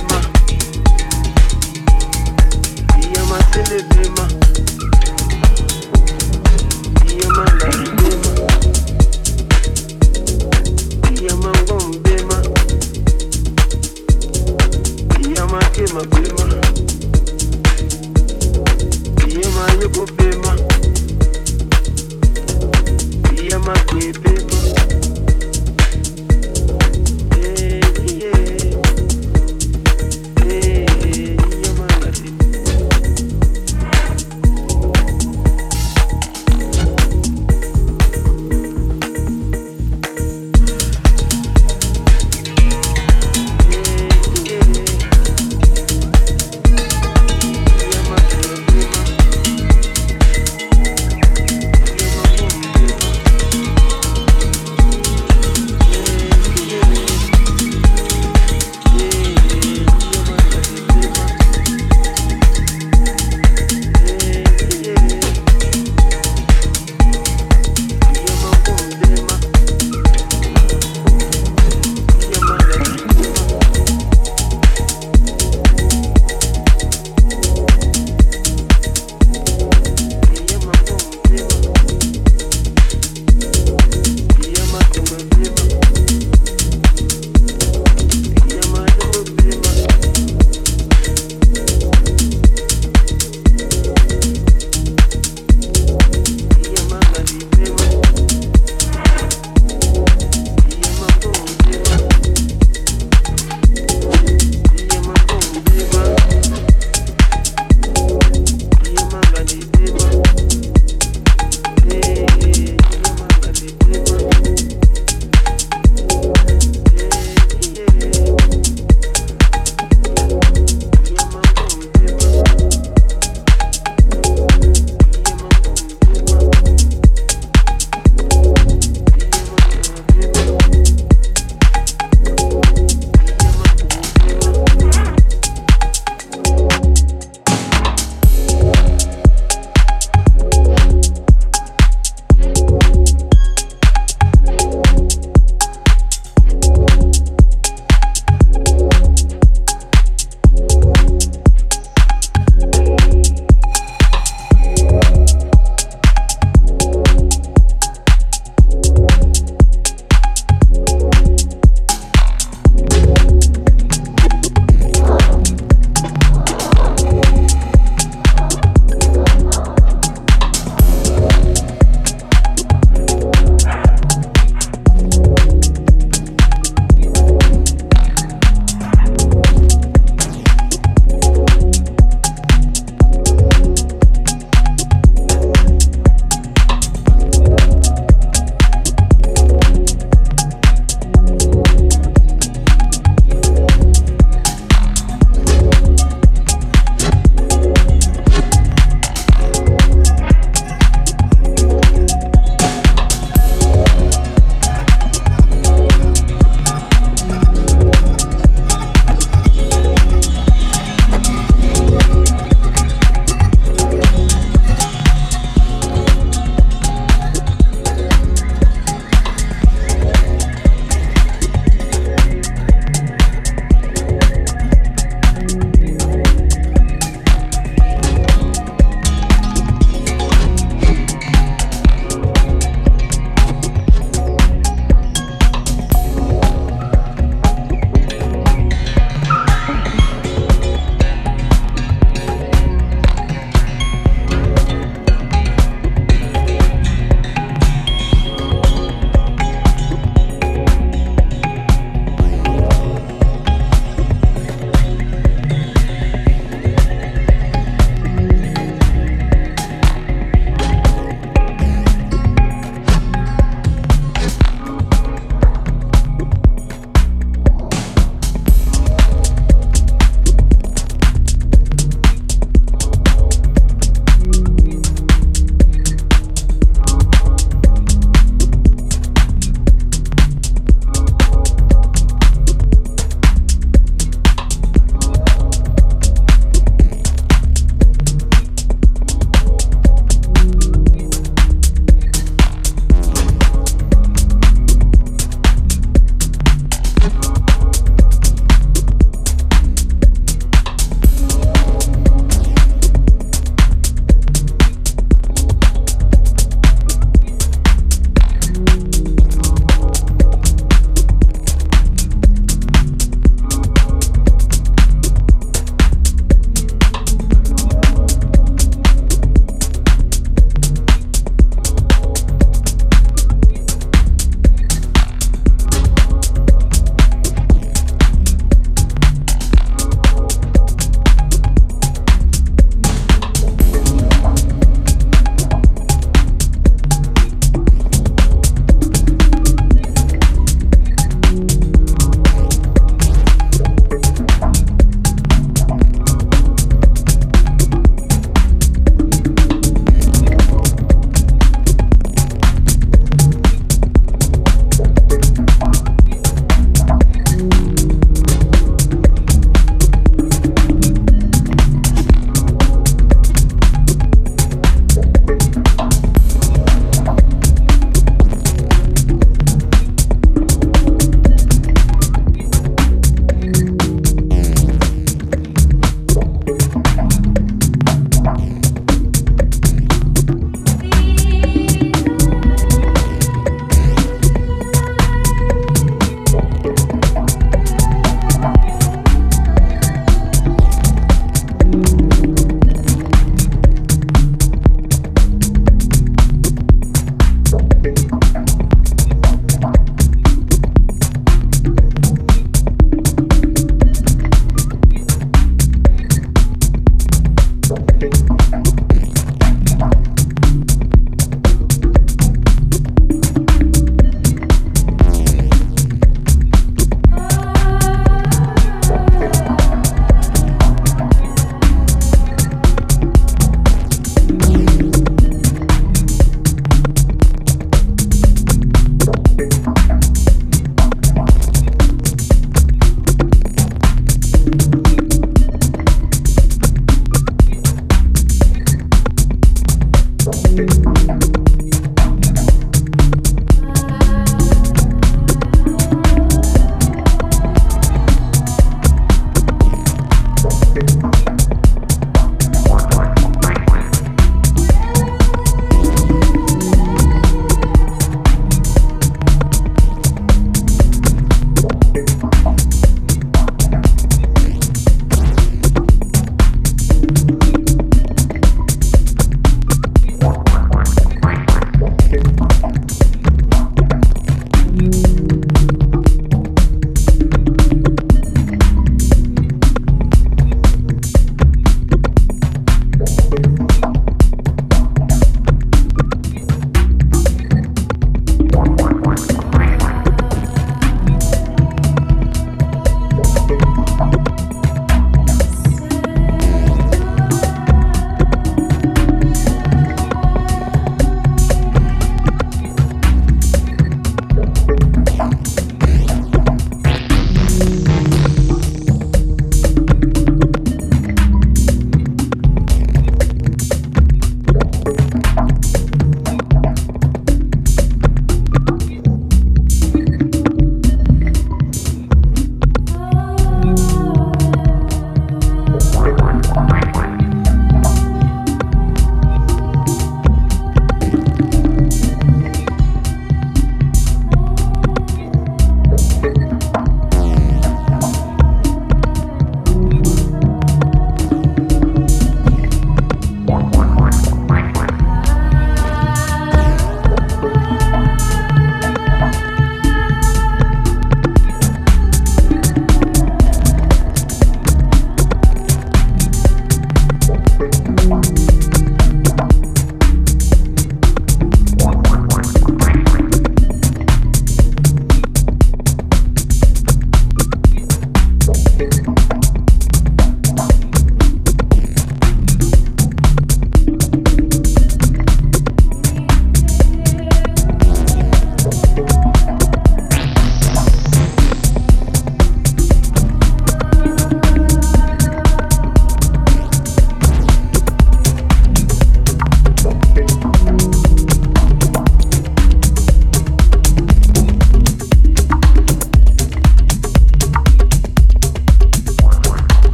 Silly Dima. Yeah, my silly Dima.